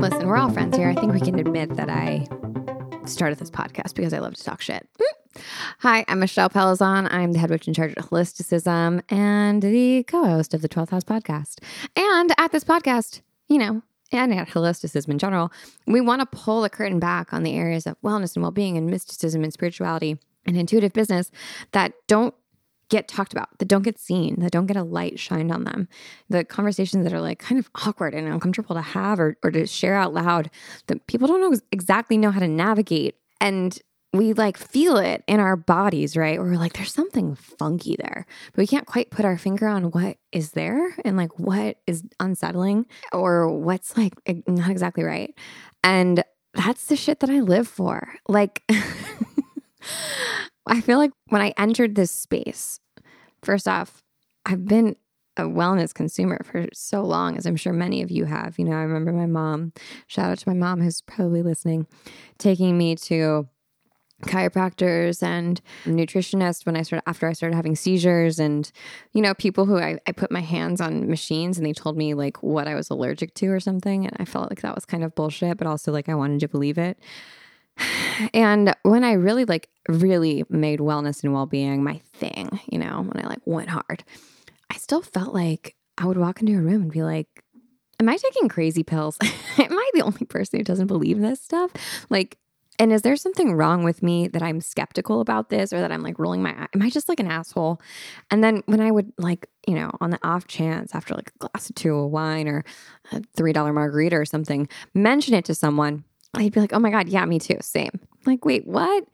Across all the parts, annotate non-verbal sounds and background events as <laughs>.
Listen, we're all friends here. I think we can admit that I started this podcast because I love to talk shit. Mm. Hi, I'm Michelle Pellizzon. I'm the head witch in charge of holisticism and the co host of the 12th House podcast. And at this podcast, you know, and at holisticism in general, we want to pull the curtain back on the areas of wellness and well being and mysticism and spirituality and intuitive business that don't get talked about, that don't get seen, that don't get a light shined on them. The conversations that are like kind of awkward and uncomfortable to have or, or to share out loud that people don't know exactly know how to navigate. And we like feel it in our bodies, right? Where we're like, there's something funky there, but we can't quite put our finger on what is there and like what is unsettling or what's like not exactly right. And that's the shit that I live for. Like, <laughs> I feel like when I entered this space, first off, I've been a wellness consumer for so long, as I'm sure many of you have. You know, I remember my mom, shout out to my mom who's probably listening, taking me to chiropractors and nutritionists when I started after I started having seizures and you know people who I, I put my hands on machines and they told me like what I was allergic to or something and I felt like that was kind of bullshit but also like I wanted to believe it and when I really like really made wellness and well-being my thing, you know, when I like went hard, I still felt like I would walk into a room and be like, Am I taking crazy pills? <laughs> Am I the only person who doesn't believe this stuff? Like, and is there something wrong with me that I'm skeptical about this or that I'm like rolling my eye? Am I just like an asshole? And then when I would like, you know, on the off chance after like a glass of two of wine or a $3 margarita or something, mention it to someone, I'd be like, oh my God, yeah, me too. Same. Like, wait, what?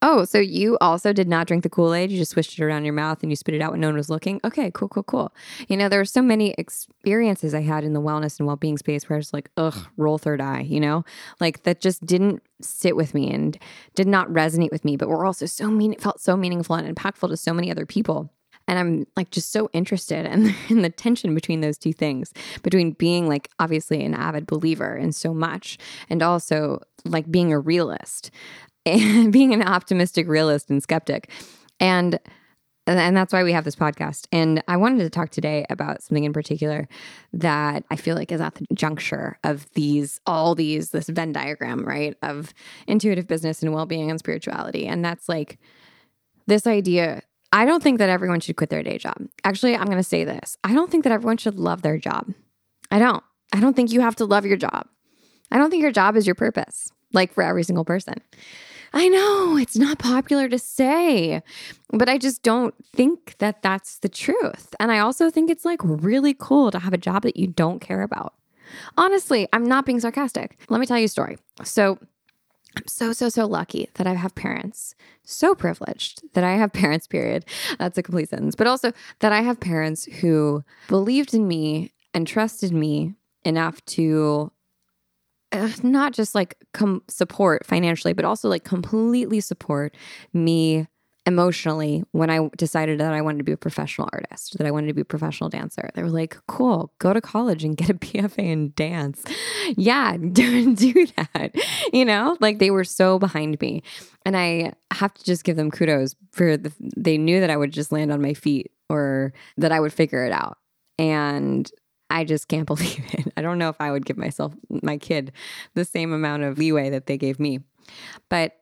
Oh, so you also did not drink the Kool Aid? You just swished it around your mouth and you spit it out when no one was looking? Okay, cool, cool, cool. You know, there were so many experiences I had in the wellness and well being space where I was like, ugh, roll third eye, you know? Like, that just didn't sit with me and did not resonate with me, but were also so mean, it felt so meaningful and impactful to so many other people. And I'm like just so interested in, <laughs> in the tension between those two things, between being like obviously an avid believer in so much and also like being a realist <laughs> and being an optimistic realist and skeptic. And and that's why we have this podcast. And I wanted to talk today about something in particular that I feel like is at the juncture of these, all these, this Venn diagram, right? Of intuitive business and well being and spirituality. And that's like this idea I don't think that everyone should quit their day job. Actually, I'm going to say this I don't think that everyone should love their job. I don't. I don't think you have to love your job. I don't think your job is your purpose, like for every single person. I know it's not popular to say, but I just don't think that that's the truth. And I also think it's like really cool to have a job that you don't care about. Honestly, I'm not being sarcastic. Let me tell you a story. So, I'm so, so, so lucky that I have parents, so privileged that I have <laughs> parents, period. That's a complete sentence. But also that I have parents who believed in me and trusted me enough to uh, not just like come support financially, but also like completely support me emotionally when I decided that I wanted to be a professional artist, that I wanted to be a professional dancer. They were like, cool, go to college and get a <laughs> BFA in dance. yeah, <laughs> don't do that. You know, like they were so behind me. And I have to just give them kudos for the, they knew that I would just land on my feet or that I would figure it out. And I just can't <laughs> believe it. I don't know if I would give myself, my kid, the same amount of leeway that they gave me. But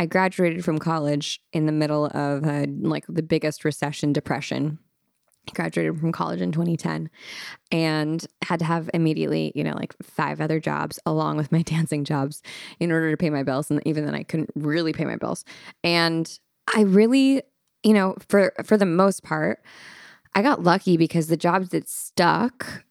I graduated from college in the middle of uh, like the biggest recession, depression. I graduated from college in 2010 and had to have immediately, you know, like five other jobs along with my <laughs> dancing jobs in order to pay my bills. And even then, I couldn't really pay my bills. And I really, you know, for for the most part, I got lucky because the jobs that stuck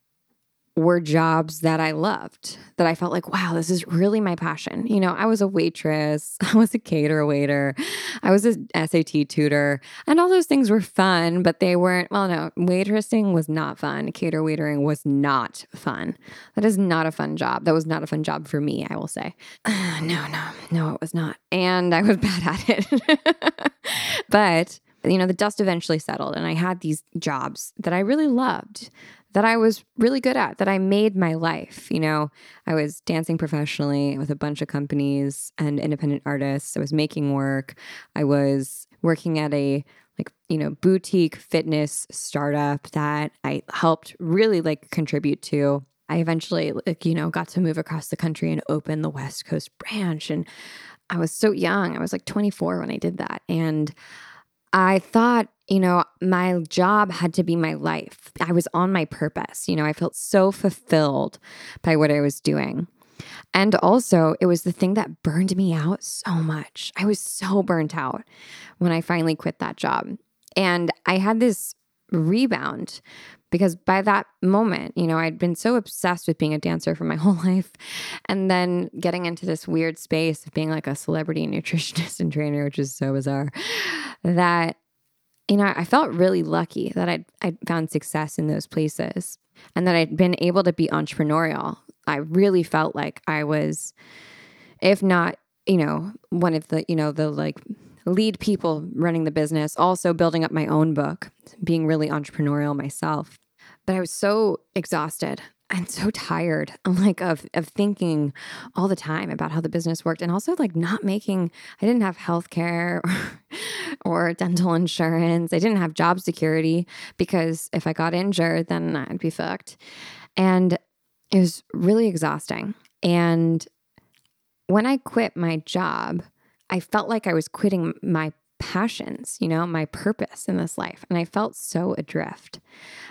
were jobs that I loved, that I felt like, wow, this is really my passion. You know, I was a waitress, <laughs> I was a cater waiter, I was a SAT tutor, and all those things were fun, but they weren't, well, no, waitressing was not fun. Cater waitering was not fun. That is not a fun job. That was not a fun job for me, I will say. Uh, <sighs> no, no, no, it was not. And I was <laughs> bad at it. <laughs> but, you know, the dust eventually settled, and I had these jobs that I really loved that I was really good at, that I made my life. You know, I was dancing professionally with a bunch of companies and independent artists. I was making work. I was working at a like you know, boutique fitness startup that I helped really like contribute to. I eventually, like, you know, got to move across the country and open the West Coast branch. And I was so young. I was like 24 when I did that. And I thought, you know, my job had to be my life. I was on my purpose. You know, I felt so fulfilled by what I was doing. And also, it was the thing that burned me out so much. I was so burnt out when I finally quit that job. And I had this rebound because by that moment, you know, I'd been so obsessed with being a dancer for my <laughs> whole life. And then getting into this weird space of being like a celebrity nutritionist and trainer, which is so bizarre, that, you know, I felt really lucky that I'd, I'd found success in those places and that I'd been able to be entrepreneurial. I really felt like I was, if not, you know, one of the, you know, the like lead people running the business, also building up my own book, being really entrepreneurial myself. But I was so exhausted and so tired <laughs> like of of thinking all the time about how the business worked and also like not making I didn't have health care or, <laughs> or dental insurance. I didn't have job security because if I got injured then I'd be fucked. And it was really exhausting. And when I quit my job, I felt like I was quitting my passions, you know, my purpose in this life. And I felt so adrift.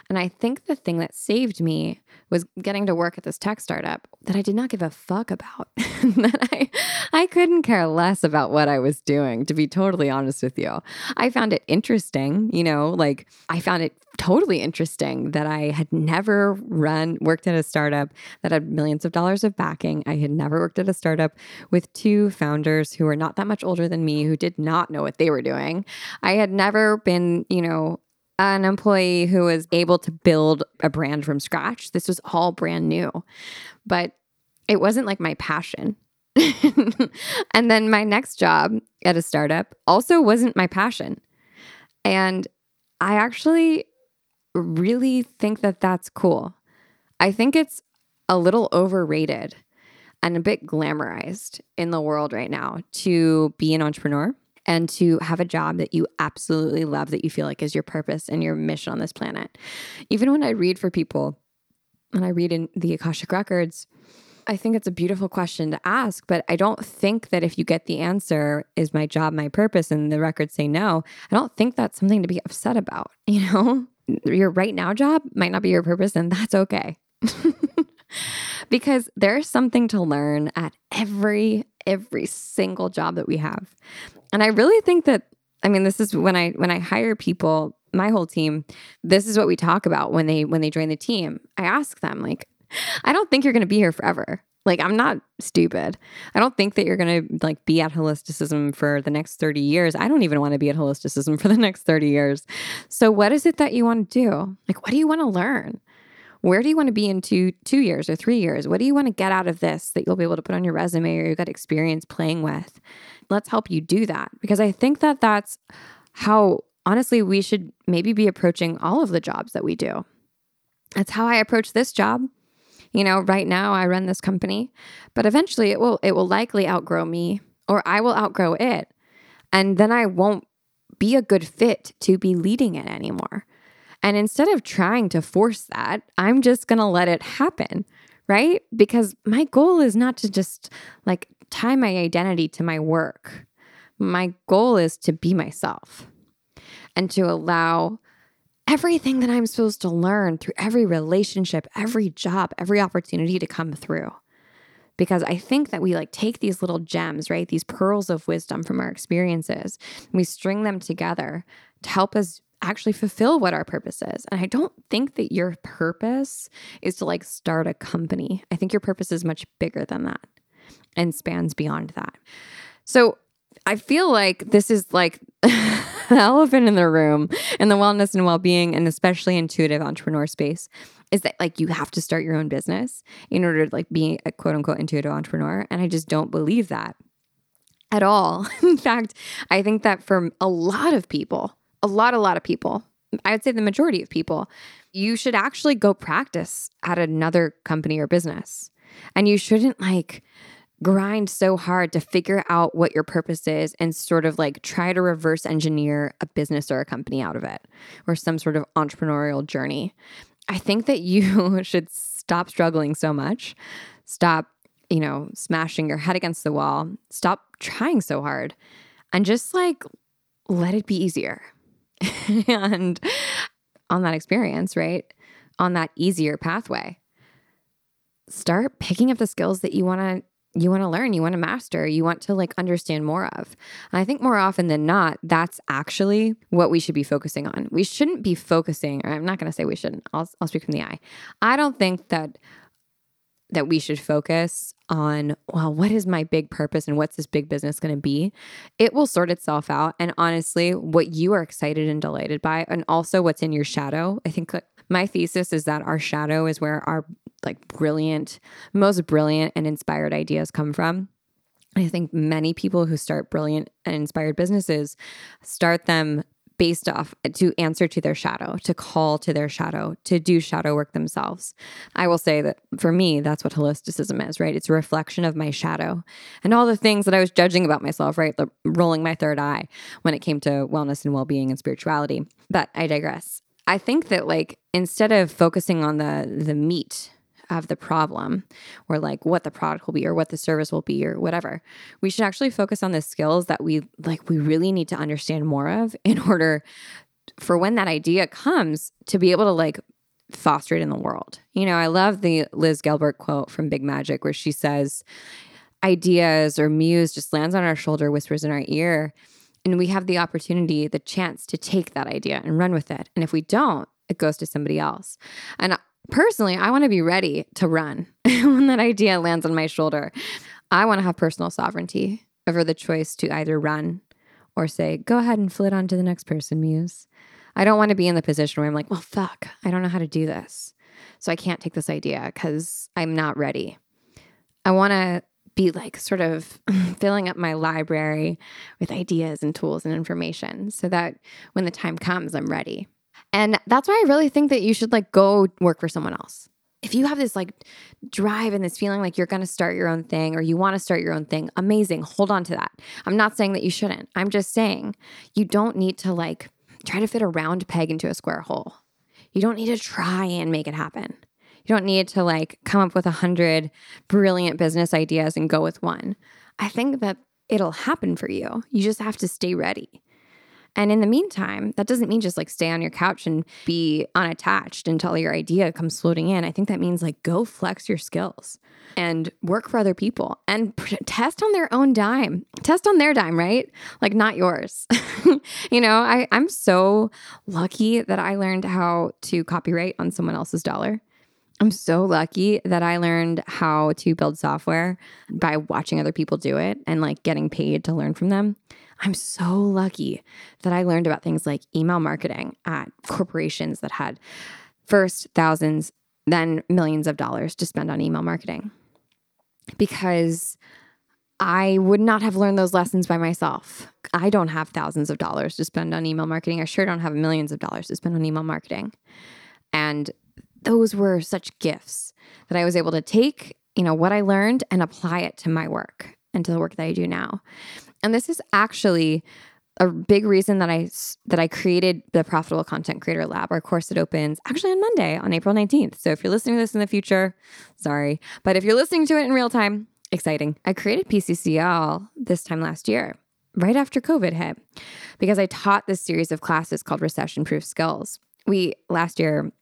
And I think the thing that saved me was getting to work at this tech startup that I did not give a fuck about. <laughs> that I I couldn't care less about what I was doing, to be totally honest with you. I found it interesting, you know, like I found it totally interesting that I had never run worked at a startup that had millions of dollars of backing. I had never worked at a startup with two founders who were not that much older than me who did not know what they were doing. I had never been, you know, an employee who was able to build a brand from scratch. This was all brand new, but it wasn't like my passion. <laughs> and then my next job at a startup also wasn't my passion. And I actually really think that that's cool. I think it's a little overrated and a bit glamorized in the world right now to be an entrepreneur and to have a job that you absolutely love, that you feel like is your purpose and your mission on this planet. Even when I read for people, and I read in the Akashic Records, I think it's a beautiful question to ask, but I don't think that if you get the answer, is my job my purpose, and the records say no, I don't think that's something to be upset about. <laughs> You know, your right now job might not be your purpose, and that's okay. <laughs> because there's something to learn at every every single job that we have. And I really think that I mean this is when I when I hire people, my whole team, this is what we talk about when they when they join the team. I ask them like I don't think you're going to be here forever. Like I'm not stupid. I don't think that you're going to like be at holisticism for the next 30 years. I don't even want to be at holisticism for the next 30 years. So what is it that you want to do? Like what do you want to learn? Where do you want to be in two two years or three years? What do you want to get out of this that you'll be able to put on your resume or you've got experience playing with? Let's help you do that because I think that that's how honestly we should maybe be approaching all of the jobs that we do. That's how I approach this job. You know, right now I run this company, but eventually it will it will likely outgrow me or I will outgrow it. And then I won't be a good fit to be leading it anymore. And instead of trying to force that, I'm just going to let it happen, right? Because my goal is not to just like tie my identity to my work. My goal is to be myself and to allow everything that I'm supposed to learn through every relationship, every job, every opportunity to come through. Because I think that we like take these little gems, right? These pearls of wisdom from our experiences, we string them together to help us actually fulfill what our purpose is. And I don't think that your purpose is to like start a company. I think your purpose is much bigger than that and spans beyond that. So I feel like this is like <laughs> the elephant in the room in the wellness and well-being and especially intuitive entrepreneur space is that like you have to start your own business in order to like be a quote unquote intuitive entrepreneur and I just don't believe that at all. <laughs> in fact, I think that for a lot of people a lot, a lot of people, I would say the majority of people, you should actually go practice at another company or business. And you shouldn't like grind so hard to figure out what your purpose is and sort of like try to reverse engineer a business or a company out of it or some sort of entrepreneurial journey. I think that you <laughs> should stop struggling so much. Stop, you know, smashing your head against the wall. Stop trying so hard and just like let it be easier. <laughs> and on that experience, right? On that easier pathway, start picking up the skills that you want to you want to learn, you want to master, you want to like understand more of. And I think more often than not, that's actually what we should be focusing on. We shouldn't be focusing, I'm not going to say we shouldn't. I'll, I'll speak from the eye. I don't think that that we should focus on, well, what is my big purpose and what's this big business going to be? It will sort itself out. And honestly, what you are excited and delighted by, and also what's in your shadow, I think my thesis is that our shadow is where our like brilliant, most brilliant and inspired ideas come from. I think many people who start brilliant and inspired businesses start them based off to answer to their shadow, to call to their shadow, to do shadow work themselves. I will say that for me, that's what holisticism is, right? It's a reflection of my shadow and all the things that I was judging about myself, right? The, rolling my third eye when it came to wellness and well being and spirituality. But I digress. I think that like instead of focusing on the the meat of the problem or like what the product will be or what the service will be or whatever. We should actually focus on the skills that we like we really need to understand more of in <laughs> order for when that idea comes to be able to like foster it in the world. You know, I love the Liz Gilbert quote from Big Magic where she says ideas or muse just lands on our shoulder, whispers in our ear, and we have the opportunity, the chance to take that idea and run with it. And if we don't, it goes to somebody else. And personally, I want to be ready to run <laughs> when that idea lands on my shoulder. I want to have personal sovereignty over the choice to either run or say, go ahead and flit on to the next person, Muse. I don't want to be in the position where I'm like, well, fuck, I don't know how to do this. So I can't take this idea because I'm not ready. I want to be like sort of <laughs> filling up my library with ideas and tools and information so that when the time comes, I'm ready. And that's why I really think that you should like go work for someone else. If you have this like drive and this feeling like you're going to start your own thing or you want to start your own thing, amazing. Hold on to that. I'm not saying that you shouldn't. I'm just saying you don't need to like try to fit a round peg into a square hole. You don't need to try and make it happen. You don't need to like come up with a hundred brilliant business ideas and go with one. I think that it'll happen for you. You just have to stay ready. And in the meantime, that doesn't mean just like stay on your couch and be unattached until your idea comes floating in. I think that means like go flex your skills and work for other people and <laughs> test on their own dime. Test on their dime, right? Like not yours. <laughs> you know, I, I'm so lucky that I learned how to copywrite on someone else's dollar. I'm so lucky that I learned how to build software by watching other people do it and like getting paid to learn from them. I'm so lucky that I learned about things like email marketing at corporations that had first thousands, then millions of dollars to spend on email marketing. Because I would not have learned those lessons by myself. I don't have thousands of dollars to spend on email marketing. I sure don't have millions of dollars to spend on email marketing. And those were such gifts that I was able to take, you know, what I learned and apply it to my work and to the work that I do now. And this is actually a big reason that I that I created the Profitable Content Creator Lab, our course that opens actually on Monday on April 19th. So if you're listening to this in the future, sorry, but if you're listening to it in real time, exciting. I created PCCL this time last year, right after COVID hit, because I taught this series of classes called Recession Proof Skills. We last year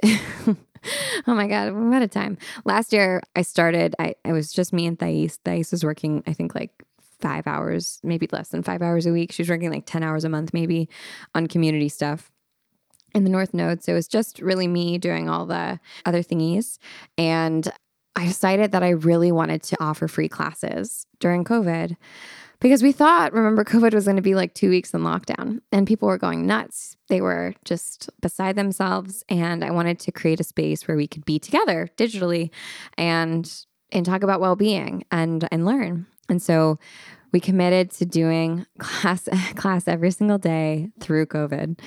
<laughs> oh my God, I'm out of time. Last year I started, I, it was just me and Thais. Thais was working, I think like five hours, maybe less than five hours a week. She was working like 10 hours a month, maybe on community stuff in the North Node. So it was just really me doing all the other thingies. And I decided that I really wanted to offer free classes during COVID because we thought, remember, COVID was going to be like two weeks in lockdown and people were going nuts. They were just beside themselves. And I wanted to create a space where we could be together digitally and and talk about well-being and and learn. And so we committed to doing <laughs> class class every single day through COVID.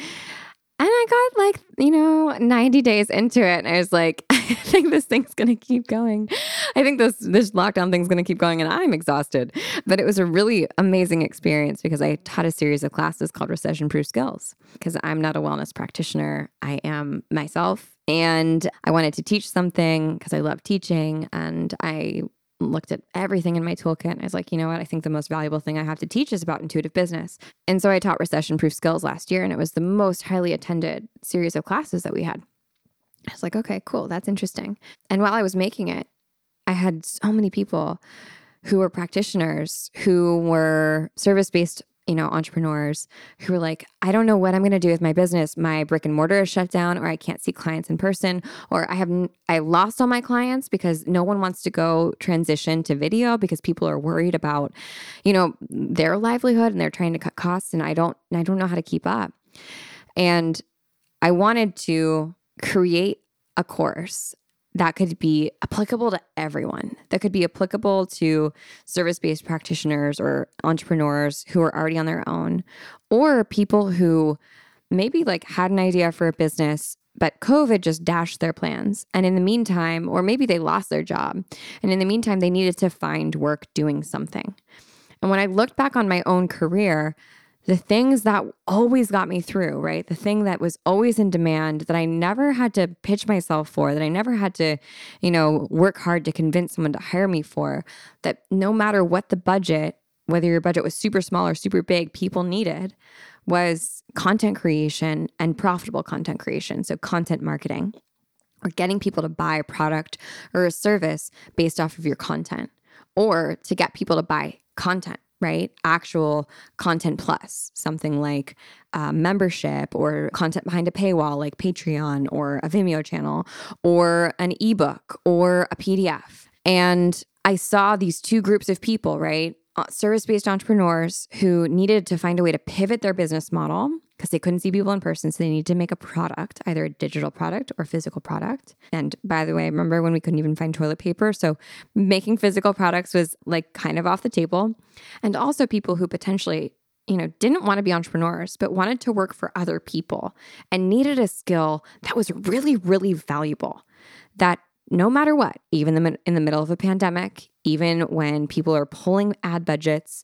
And I got like, you know, 90 days into it. And I was like, <laughs> I think this thing's to keep going. I think this this lockdown thing's to keep going, and I'm exhausted. But it was a really amazing experience because I taught a series of classes called Recession Proof Skills. Because I'm not a wellness practitioner, I am myself, and I wanted to teach something because I love teaching, and I looked at everything in my toolkit. And I was like, you know what? I think the most valuable thing I have to teach is about intuitive business. And so I taught recession proof skills last year, and it was the most highly attended series of classes that we had. I was like, okay, cool. That's interesting. And while I was making it, I had so many people who were practitioners who were service based you know, entrepreneurs who are like, I don't know what I'm going to do with my business. My brick and mortar is shut down, or I can't see clients in person, or I have I lost all my clients because no one wants to go transition to video because people are worried about, you know, their livelihood and they're trying to cut costs, and I don't I don't know how to keep up. And I wanted to create a course that could be applicable to everyone. That could be applicable to service based practitioners or entrepreneurs who are already on their own, or people who maybe like had an idea for a business, but COVID just dashed their plans. And in the meantime, or maybe they lost their job. And in the meantime, they needed to find work doing something. And when I looked back on my own career, the things that always got me through, right? The thing that was always in demand that I never had to pitch myself for, that I never had to, you know, work hard to convince someone to hire me for, that no matter what the budget, whether your budget was super small or super big, people needed was content creation and profitable content creation. So, content marketing or getting people to buy a product or a service based off of your content or to get people to buy content right? Actual content plus, something like uh, membership or content behind a paywall like Patreon or a Vimeo channel or an ebook or a PDF. And I saw these two groups of people, right? Uh, service based entrepreneurs who needed to find a way to pivot their business model because they couldn't see people in person. So they needed to make a product, either a digital product or physical product. And by the way, I remember when we couldn't even find toilet paper. So making physical products was like kind of off the table. And also people who potentially you know, didn't want to be entrepreneurs, but wanted to work for other people and needed a skill that was really, really valuable. That no matter what, even in the middle of a pandemic, even when people are pulling ad budgets,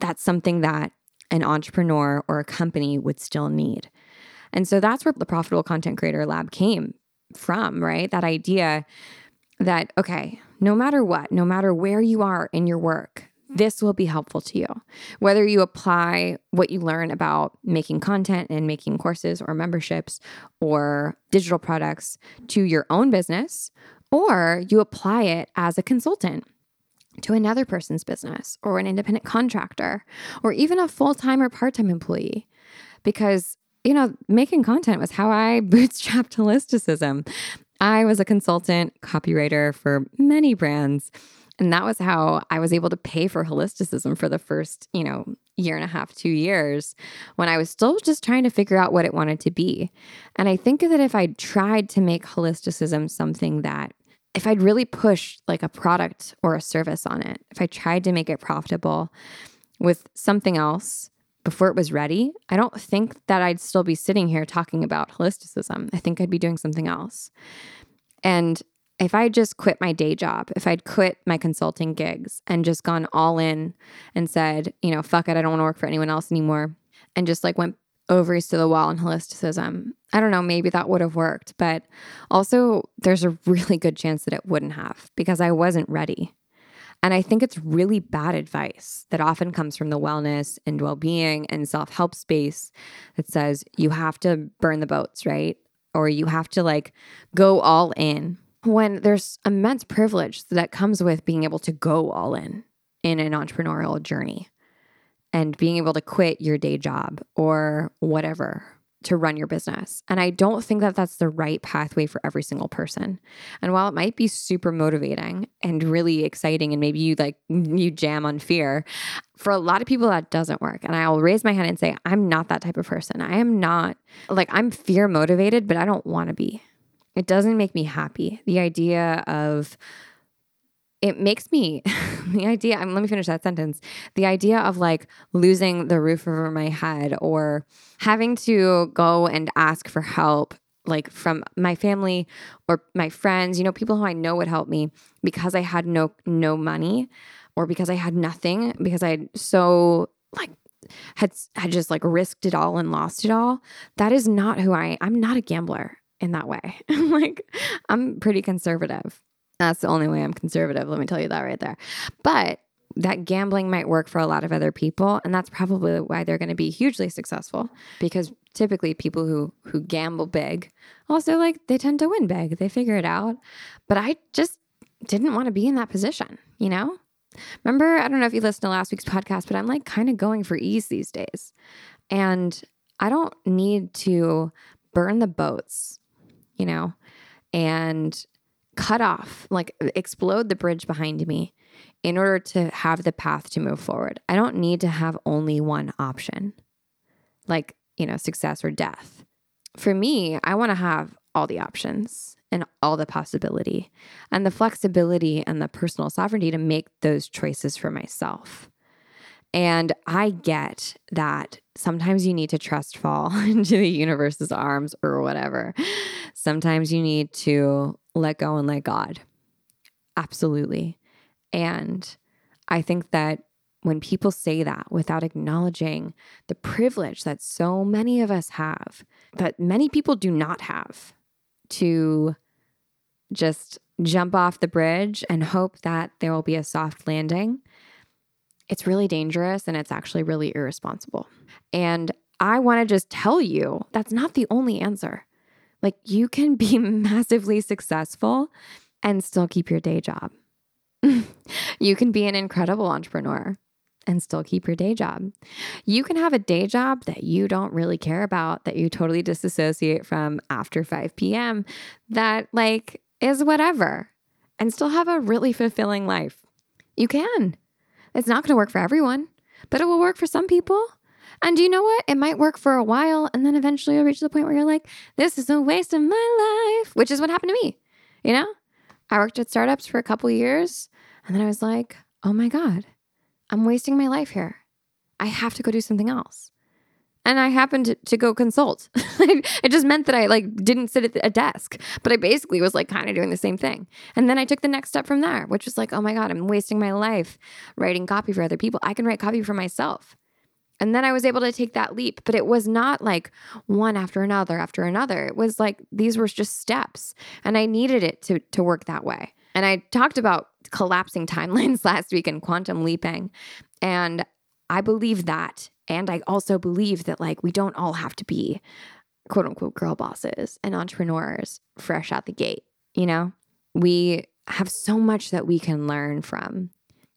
that's something that an entrepreneur or a company would still need. And so that's where the Profitable Content Creator Lab came from, right? That idea that, okay, no matter what, no matter where you are in your work, this will be helpful to you. Whether you apply what you learn about making content and making courses or memberships or digital products to your own business, or you apply it as a consultant to another person's business or an independent contractor or even a full time or part time employee. Because, you know, making content was how I <laughs> bootstrapped holisticism. I was a consultant copywriter for many brands. And that was how I was able to pay for holisticism for the first, you know, year and a half, two years when I was still just trying to figure out what it wanted to be. And I think that if I tried to make holisticism something that if I'd really pushed like a product or a service on it, if I tried to make it profitable with something else before it was ready, I don't think that I'd still be sitting here talking about holisticism. I think I'd be doing something else. And if I just quit my day job, if I'd quit my consulting gigs and just gone all in and said, you know, fuck it, I don't want to work for anyone else anymore, and just like went ovaries to the wall in holisticism. I don't know, maybe that would have worked, but also there's a really good chance that it wouldn't have because I wasn't ready. And I think it's really bad advice that often comes from the wellness and well being and self help space that says you have to burn the boats, right? Or you have to like go all in when there's immense privilege that comes with being able to go all in in an entrepreneurial journey and being able to quit your day job or whatever to run your business. And I don't think that that's the right pathway for every single person. And while it might be super motivating and really exciting and maybe you like you jam on fear, for a lot of people that doesn't work. And I'll raise my hand and say I'm not that type of person. I am not like I'm fear motivated, but I don't want to be. It doesn't make me happy. The idea of it makes me <laughs> the idea I'm, let me finish that sentence the idea of like losing the roof over my head or having to go and ask for help like from my family or my friends, you know, people who I know would help me because I had no no money or because I had nothing because I had so like had had just like risked it all and lost it all. That is not who I I'm not a gambler in that way. <laughs> like I'm pretty conservative. That's the only way I'm conservative, let me tell you that right there. But that gambling might work for a lot of other people and that's probably why they're going to be hugely successful because typically people who who gamble big also like they tend to win big they figure it out. But i just didn't want to be in that position you know? Remember i don't know if you listened to last week's podcast but i'm like kind of going for ease these days. And i don't need to burn the boats you know? And cut off like explode the bridge behind me in order to have the path to move forward. I don't need to have only one option, like, you know, success or death. For me, I want to have all the options and all the possibility and the flexibility and the personal sovereignty to make those choices for myself. And I get that sometimes you need to trust fall <laughs> into the universe's arms or whatever. Sometimes you need to let go and let God. Absolutely. And I think that when people say that without acknowledging the privilege that so many of us have, that many people do not have, to just jump off the bridge and hope that there will be a soft landing, it's really dangerous and it's actually really irresponsible. And I want to just tell you that's not the only answer. Like, you can be <laughs> massively successful and still keep your day job. <laughs> you can be an incredible entrepreneur and still keep your day job. You can have a day job that you don't really care about, that you totally disassociate from after 5 p.m., that like is whatever, and still have a really fulfilling life. You can. It's not going to work for everyone, but it will work for some people. And do you know what? It might work for a while, and then eventually you'll reach the point where you're like, this is a waste of my life, which is what happened to me. You know, I worked at startups for a couple years and then I was like, oh my God, I'm wasting my life here. I have to go do something else. And I happened to, to go consult. <laughs> it just meant that I like didn't sit at a desk, but I basically was like kind of doing the same thing. And then I took the next step from there, which was like, oh my God, I'm wasting my life writing copy for other people. I can write copy for myself. And then I was able to take that leap, but it was not like one after another after another. It was like these were just steps, and I needed it to to work that way. And I talked about collapsing timelines <laughs> last week and quantum leaping, and I believe that, and I also believe that like we don't all have to be quote unquote girl bosses and entrepreneurs fresh out the gate. You know, we have so much that we can learn from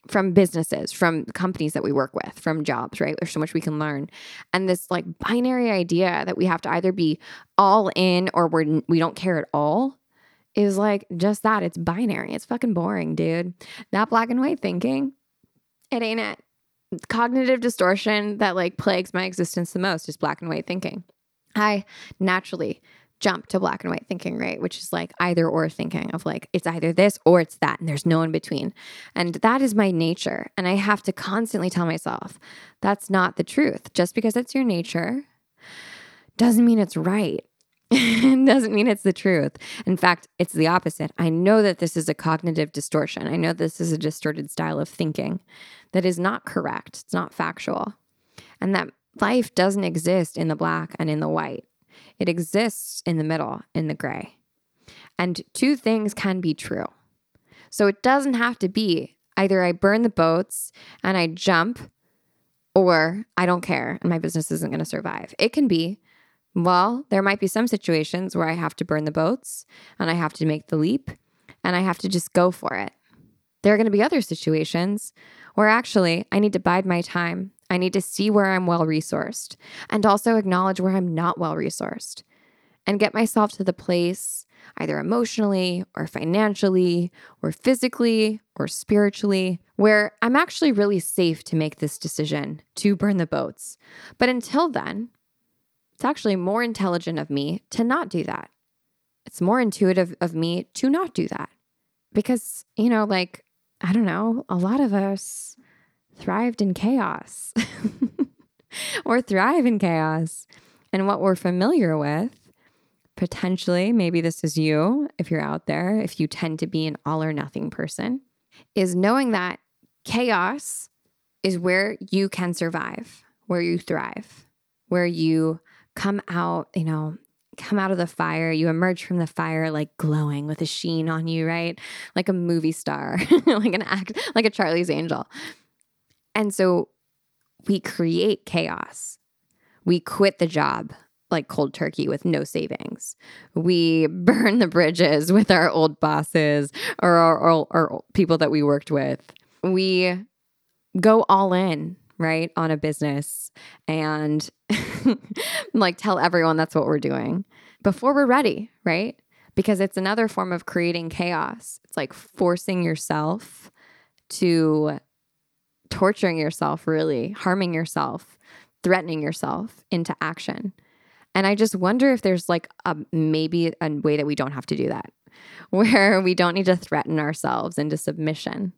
from businesses, from companies that we work with, from jobs, right? There's so much we can learn. And this like binary idea that we have to either be all in or we're we don't care at all is like just that. It's binary. It's fucking boring, dude. That black and white thinking, it ain't it. Cognitive distortion that like plagues my existence the most is black and white thinking. I naturally jump to black and white thinking, right? Which is like either or thinking of like, it's either this or it's that, and there's no in between. And that is my nature. And I have to constantly tell myself that's not the truth. Just because it's your nature doesn't mean it's right. <laughs> doesn't mean it's the truth. In fact, it's the opposite. I know that this is a cognitive distortion. I know this is a distorted style of thinking that is not correct. It's not factual. And that life doesn't exist in the black and in the white. It exists in the middle, in the gray. And two things can be true. So it doesn't have to be either I burn the boats and I jump or I don't care and my business isn't going to survive. It can be, well, there might be some situations where I have to burn the boats and I have to make the leap and I have to just go for it. There are going to be other situations where actually I need to bide my time I need to see where I'm well resourced and also acknowledge where I'm not well resourced and get myself to the place, either emotionally or financially or physically or spiritually, where I'm actually really safe to make this decision to burn the boats. But until then, it's actually more intelligent of me to not do that. It's more intuitive of me to not do that. Because, you know, like, I don't know, a lot of us thrived in chaos <laughs> or thrive in chaos. And what we're familiar with potentially, maybe this is you if you're out there, if you tend to be an all or nothing person, is knowing that chaos is where you can survive, where you thrive, where you come out, you know, come out of the fire, you emerge from the fire like glowing with a sheen on you, right? Like a movie star, <laughs> like an act, like a Charlie's Angel. And so we create chaos. We quit the job like cold turkey with no savings. We <laughs> burn the bridges with our old bosses or our, or, or people that we worked with. We go all in, right, on a business and <laughs> like tell everyone that's what we're doing before we're ready, right? Because it's another form of creating chaos. It's like forcing yourself to torturing yourself, really, harming yourself, threatening yourself into action. And I just wonder if there's like a maybe a way that we don't have to do that, <laughs> where we don't need to threaten ourselves into submission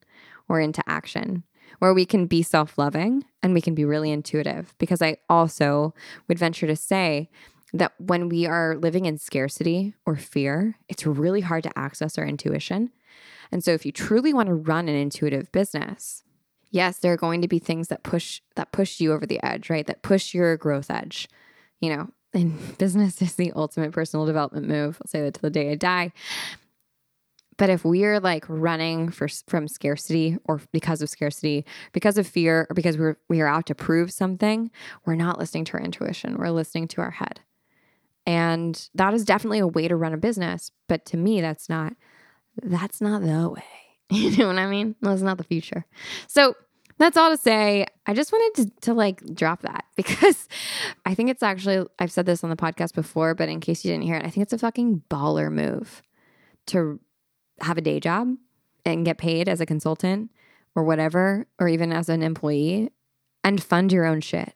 or into action, where we can be self loving and we can be really intuitive. Because I also would venture to say that when we are living in scarcity or fear, it's really hard to access our intuition. And so if you truly want to run an intuitive business, yes, there are going to be things that push that push you over the edge, right? That push your growth edge. You know, and <laughs> business is the ultimate personal development move. I'll say that to the day I die. But if we're like running for from scarcity or because of scarcity, because of fear, or because we're we are out to prove something, we're not listening to our intuition. We're listening to our head. And that is definitely a way to run a business. But to me, that's not that's not the way. <laughs> You know what I mean? That's not the future. So that's all to say. I just wanted to, to like drop that <laughs> because I think it's actually, I've said this on the podcast before, but in case you didn't hear it, I think it's a fucking baller move to have a day job and get paid as a consultant or whatever, or even as an employee and fund your own shit.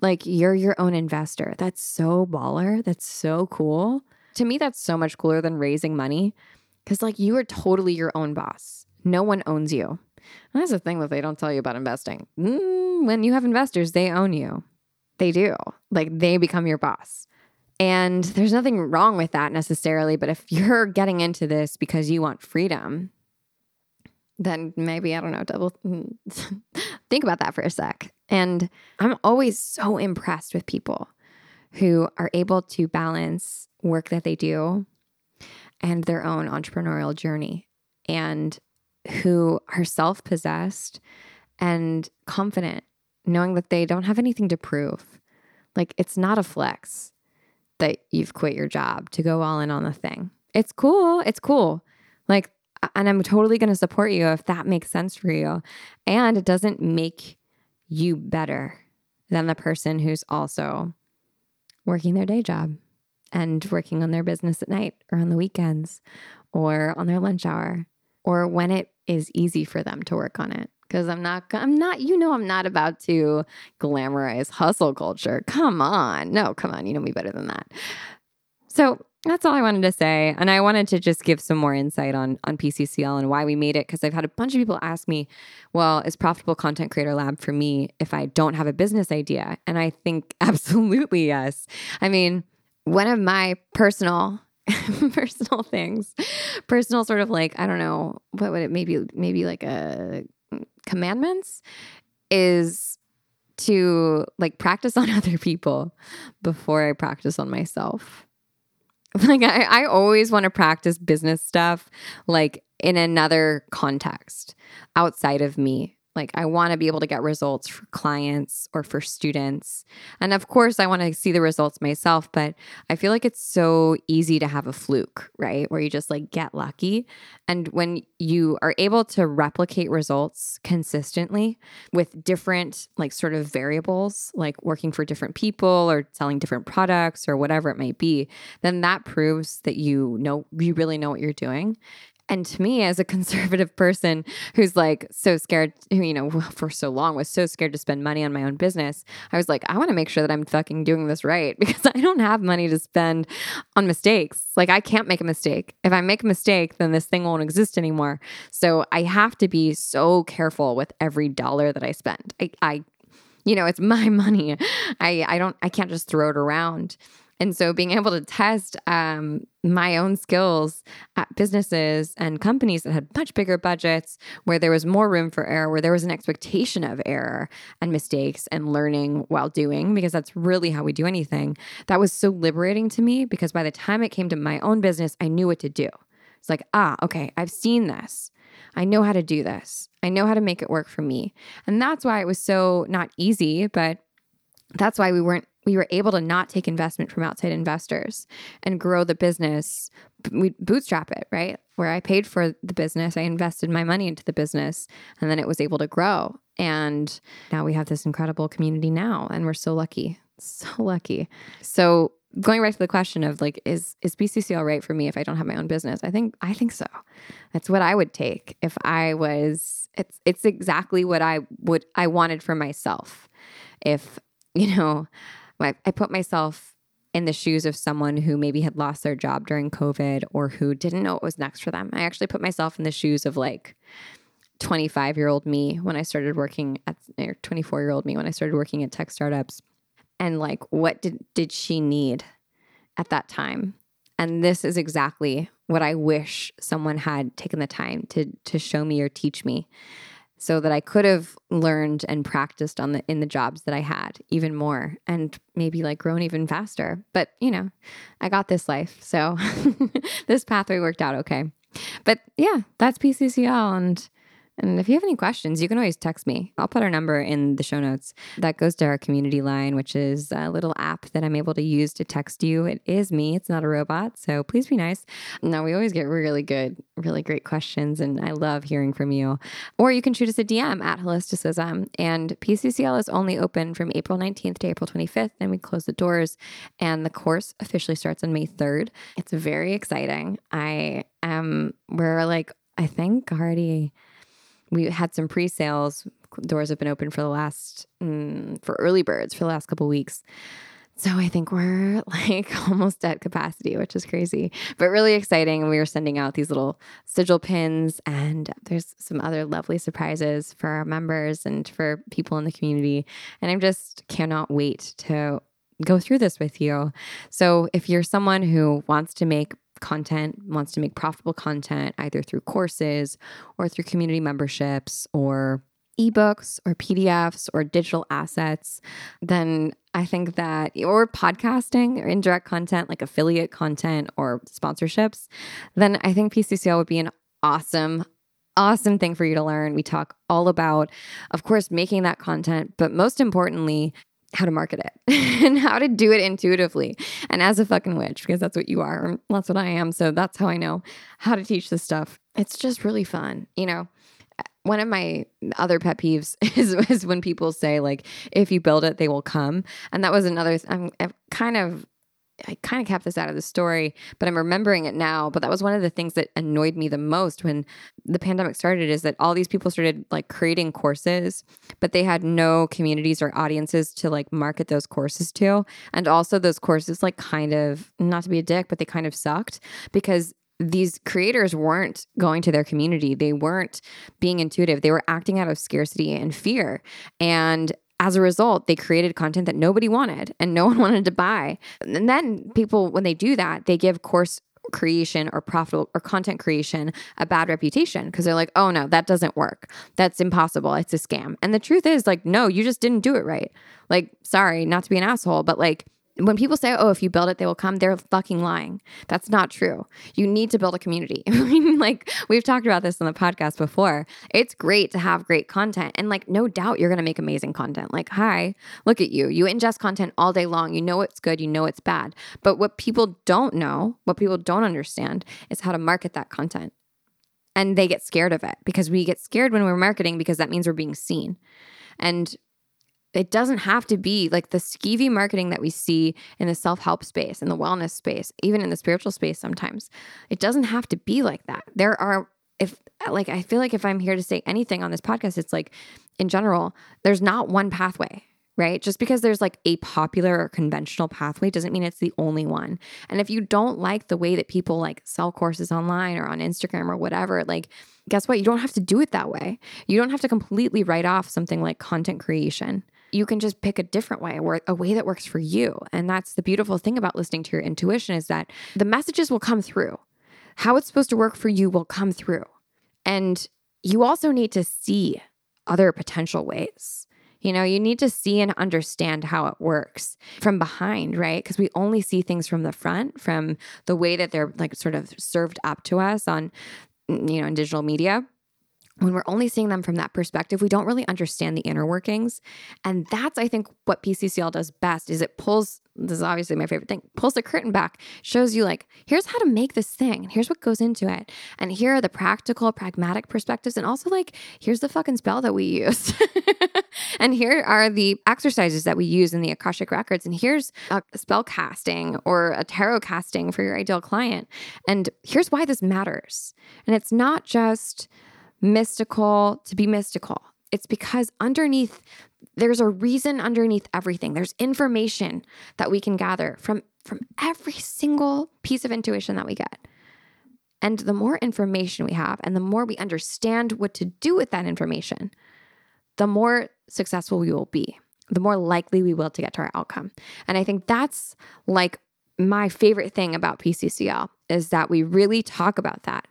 Like you're your own investor. That's so baller. That's so cool. To me, that's so much cooler than raising money because, like, you are totally your own boss. No one owns you. That's the thing that they don't tell you about investing. Mm, when you have investors, they own you. They do. Like they become your boss. And there's nothing wrong with that necessarily. But if <laughs> you're getting into this because you want freedom, then maybe, I don't know, double <laughs> think about that for a sec. And I'm always so impressed with people who are able to balance work that they do and their own entrepreneurial journey and who are self possessed and confident, knowing that they don't have anything to prove. Like it's not a flex that you've quit your job to go all in on the thing. It's cool. It's cool. Like, and I'm totally going to support you if that makes sense for you. And it doesn't make you better than the person who's also working their day job and working on their business at night or on the weekends or on their lunch hour or when it is easy for them to work on it because I'm not I'm not you know I'm not about to glamorize hustle culture. Come on. No, come on. You know me better than that. So, that's all I wanted to say and I wanted to just give some more insight on on PCCL and why we made it because I've had a bunch of people ask me, "Well, is Profitable Content Creator Lab for me if I don't have a business idea?" And I think <laughs> absolutely yes. I mean, one of my personal <laughs> personal things, personal sort of like, I don't know, what would it maybe, maybe like a commandments is to like practice on <laughs> other people before I practice on myself. <laughs> Like I, I always want to practice business stuff like in another context outside of me like, I want to be able to get results for clients or for students. And of course, I want to see the results myself, but I feel like it's so easy to have a fluke, right? Where you just like get lucky. And when you are able to replicate results consistently with different, like, sort of variables, like working for different people or selling different products or whatever it might be, then that proves that you know, you really know what you're doing. And to me, as a <laughs> conservative person who's like so scared, who, you know, <laughs> for so long was so scared to spend money on my own business, I was like, I want to make sure that I'm fucking doing this right <laughs> because I don't have money to spend on mistakes. Like, I can't make a mistake. If I make a mistake, then this thing won't exist anymore. So I have to be so careful with every dollar that I spend. I, I you know, it's my money. I, I don't, I can't just throw it around. And so being able to test um, my own skills at businesses and companies that had much bigger budgets, where there was more room for error, where there was an expectation of error and mistakes and learning while doing, because that's really how we do anything. That was so liberating to me because by the time it came to my own business, I knew what to do. It's like, ah, okay, I've seen this. I know how to do this. I know how to make it work for me. And that's why it was so not easy, but that's why we weren't we were able to not take investment from outside investors and grow the business. We bootstrap it, right? Where I paid for the business, I invested my money into the business, and then it was able to grow. And now we have this incredible community now, and we're so lucky, so <laughs> lucky. So going back to the question of like, is is PCCL right for me if I don't have my own business? I think I think so. That's what I would take if I was. It's it's exactly what I would I wanted for myself. If <laughs> you know I, I put myself in the shoes of someone who maybe had lost their job during COVID or who didn't know what was next for them. I actually put myself in the shoes of like 25 year old me when I started working at, or 24 year old me when I started working at tech startups. And like, what did, did she need at that time? And this is exactly what I wish someone had taken the time to, to show me or teach me so that I could have learned and practiced on the in the jobs that I had even more and maybe like grown even faster. But, you know, I got this life. So <laughs> this pathway worked out okay. But yeah, that's PCCL and and if you have any questions, you can always text me. I'll put our number in the show notes. That goes to our community line, which is a little app that I'm able to use to text you. It is me, it's not a robot. So please be nice. Now, we always get really good, really great questions, and I love hearing from you. Or you can shoot us a DM at Holisticism. And PCCL is only open from April 19th to April 25th, and we close the doors. And the course officially starts on May 3rd. It's very exciting. I am, we're like, I think already we had some pre-sales. Doors have been open for the last mm, for early birds for the last couple weeks. So I think we're <laughs> like almost at capacity, which is crazy, but really exciting. And we are sending out these little sigil pins, and there's some other lovely surprises for our members and for people in the community. And I just cannot wait to go through this with you. So if you're someone who wants to make content, wants to make profitable content either through courses or through community memberships or ebooks or PDFs or digital assets, then I think that, or podcasting or indirect content like affiliate content or sponsorships, then I think PCCL would be an awesome awesome thing for you to learn. We talk all about, of course, making that content, but most importantly, how to market it <laughs> and how to do it intuitively. And as a fucking witch because that's what you are and that's what i am. So that's how i know how to teach this stuff. It's just really fun you know? One of my other pet peeves <laughs> is, is when people say like if you build it they will come. And that was another i'm, I'm kind of I kind of kept this out of the story, but I'm remembering it now. But that was one of the things that annoyed me the most when the pandemic started is that all these people started like creating courses, but they had no communities or audiences to like market those courses to. And also, those courses, like, kind of not to be a dick, but they kind of sucked because these creators weren't going to their community. They weren't being intuitive. They were acting out of scarcity and fear. And as a result, they created content that nobody wanted and no <laughs> one wanted to buy. And then people, when they do that, they give course creation or profitable or content creation a bad reputation because they're like, oh no, that doesn't work. That's impossible. It's a scam. And the truth is, like, no, you just didn't do it right. Like, sorry, not to be an asshole, but like, when people say, oh, if you build it, they will come, they're fucking lying. That's not true. You need to build a community. <laughs> I mean, like, we've talked about this on the podcast before. It's great to have great content. And, like, no doubt you're going to make amazing content. Like, hi, look at you. You ingest content all day long. You know it's good, you know it's bad. But what people don't know, what people don't understand, is how to market that content. And they get scared of it because we get scared when we're marketing because that means we're being seen. And it doesn't have to be like the skeevy marketing that we see in the self help space, in the wellness space, even in the spiritual space sometimes. It doesn't have to be like that. There are, if like, I feel like if I'm here to say anything on this podcast, it's like in general, there's not one pathway, right? Just because there's like a popular or conventional pathway doesn't mean it's the only one. And if you don't like the way that people like sell courses online or on Instagram or whatever, like, guess what? You don't have to do it that way. You don't have to completely write off something like content creation you can just pick a different way or a way that works for you. And that's the beautiful thing about listening to your intuition is that the messages will come through. How it's supposed to work for you will come through. And you also need to see other potential ways. You know, you need to see and understand how it works from behind, right? Because we only see things from the front, from the way that they're like sort of served up to us on, you know, in digital media when we're only seeing them from that perspective, we don't really understand the inner workings. And that's, I think, what PCCL does best is it pulls, this is obviously my favorite thing, pulls the curtain back, shows you like, here's how to make this thing, here's what goes into it. And here are the practical, pragmatic perspectives. And also like, here's the fucking spell that we <laughs> use. and here are the exercises that we use in the Akashic Records. And here's a spell casting or a tarot casting for your ideal client. And here's why this matters. And it's not just mystical to be mystical. It's because underneath, there's a reason underneath everything. There's information that we can gather from, from every single piece of intuition that we get. And the more information we have and the more we understand what to do with that information, the more successful we will be, the more likely we will to get to our outcome. And I think that's like my favorite thing about PCCL is that we really talk about that.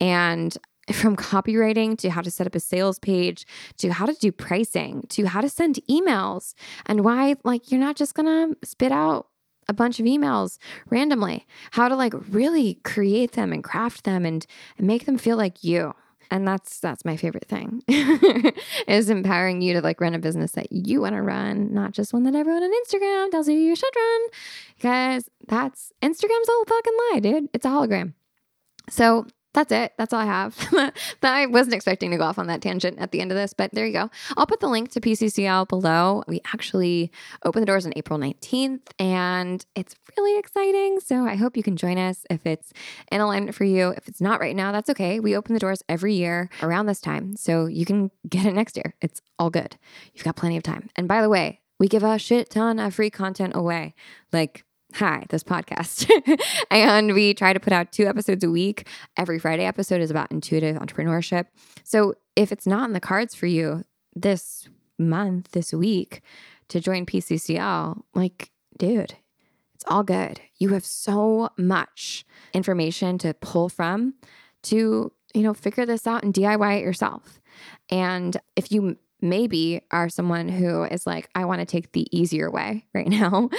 And from copywriting to how to set up a sales page to how to do pricing to how to send emails and why like you're not just going to spit out a bunch of emails randomly. How to like really create them and craft them and, and make them feel like you. And that's that's my favorite thing <laughs> is empowering you to like run a business that you want to run not just one that everyone on instagram tells you you should run. Because that's instagram's a fucking lie dude. It's a hologram. So that's it. That's all I have. <laughs> I wasn't expecting to go off on that tangent at the end of this, but there you go. I'll put the link to PCCL below. We actually open the doors on April 19th, and it's really exciting. So I hope you can join us if it's in alignment for you. If it's not right now, that's okay. We open the doors every year around this time, so you can get it next year. It's all good. You've got plenty of time. And by the way, we give a shit ton of free content away. Like, hi, this podcast. <laughs> and we try to put out two episodes a week. Every Friday episode is about intuitive entrepreneurship. So if it's not in the cards for you this month, this week to join PCCL, like, dude, it's all good. You have so much information to pull from to, you know, figure this out and DIY it yourself. And if you maybe are someone who is like, I want to take the easier way right <laughs> now.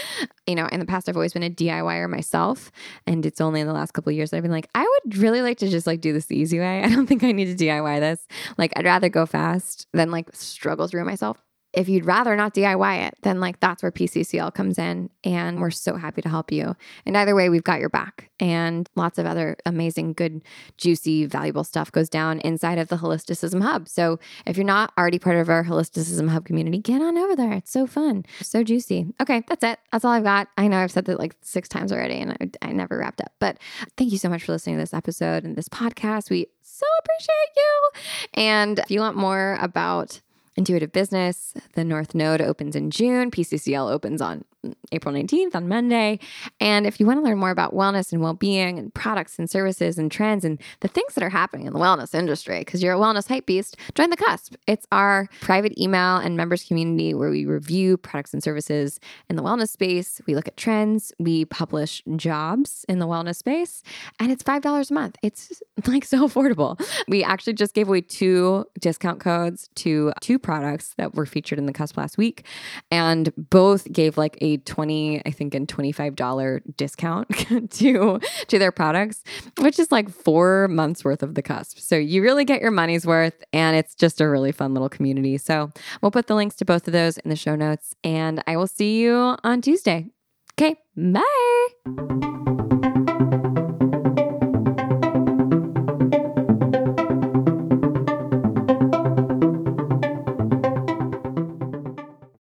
you know, in the past, I've always been a DIYer myself. And it's only in the last couple of years that I've been like, I would really like to just like do this the easy way. <laughs> I don't think I need to DIY this. Like, I'd rather go fast than like struggle through myself if you'd rather not DIY it, then like that's where PCCL comes in. And we're so happy to help you. And either way, we've got your back. And lots of other amazing, good, juicy, valuable stuff goes down inside of the Holisticism Hub. So if you're not already part of our Holisticism Hub community, get on over there. It's so fun, so juicy. Okay, that's it. That's all I've got. I know I've said that like six times already and I, I never wrapped up. But thank you so much for listening to this episode and this podcast. We so appreciate you. And if you want more about Intuitive Business. The North Node opens in June. PCCL opens on April 19th on Monday. And if you want to learn more about wellness and well being and products and services and trends and the things that are happening in the wellness industry, because you're a wellness hype beast, join the cusp. It's our private email and members community where we review products and services in the wellness space. We look at trends, we publish jobs in the wellness space, and it's $5 a month. It's <laughs> like so affordable. We actually just gave away two discount codes to two products that were featured in the cusp last week, and both gave like a 20 i think and $25 discount <laughs> to to their products which is like four months worth of the cusp. So you really get your money's worth and it's just a really fun little community. So we'll put the links to both of those in the show notes and i will see you on tuesday. Okay bye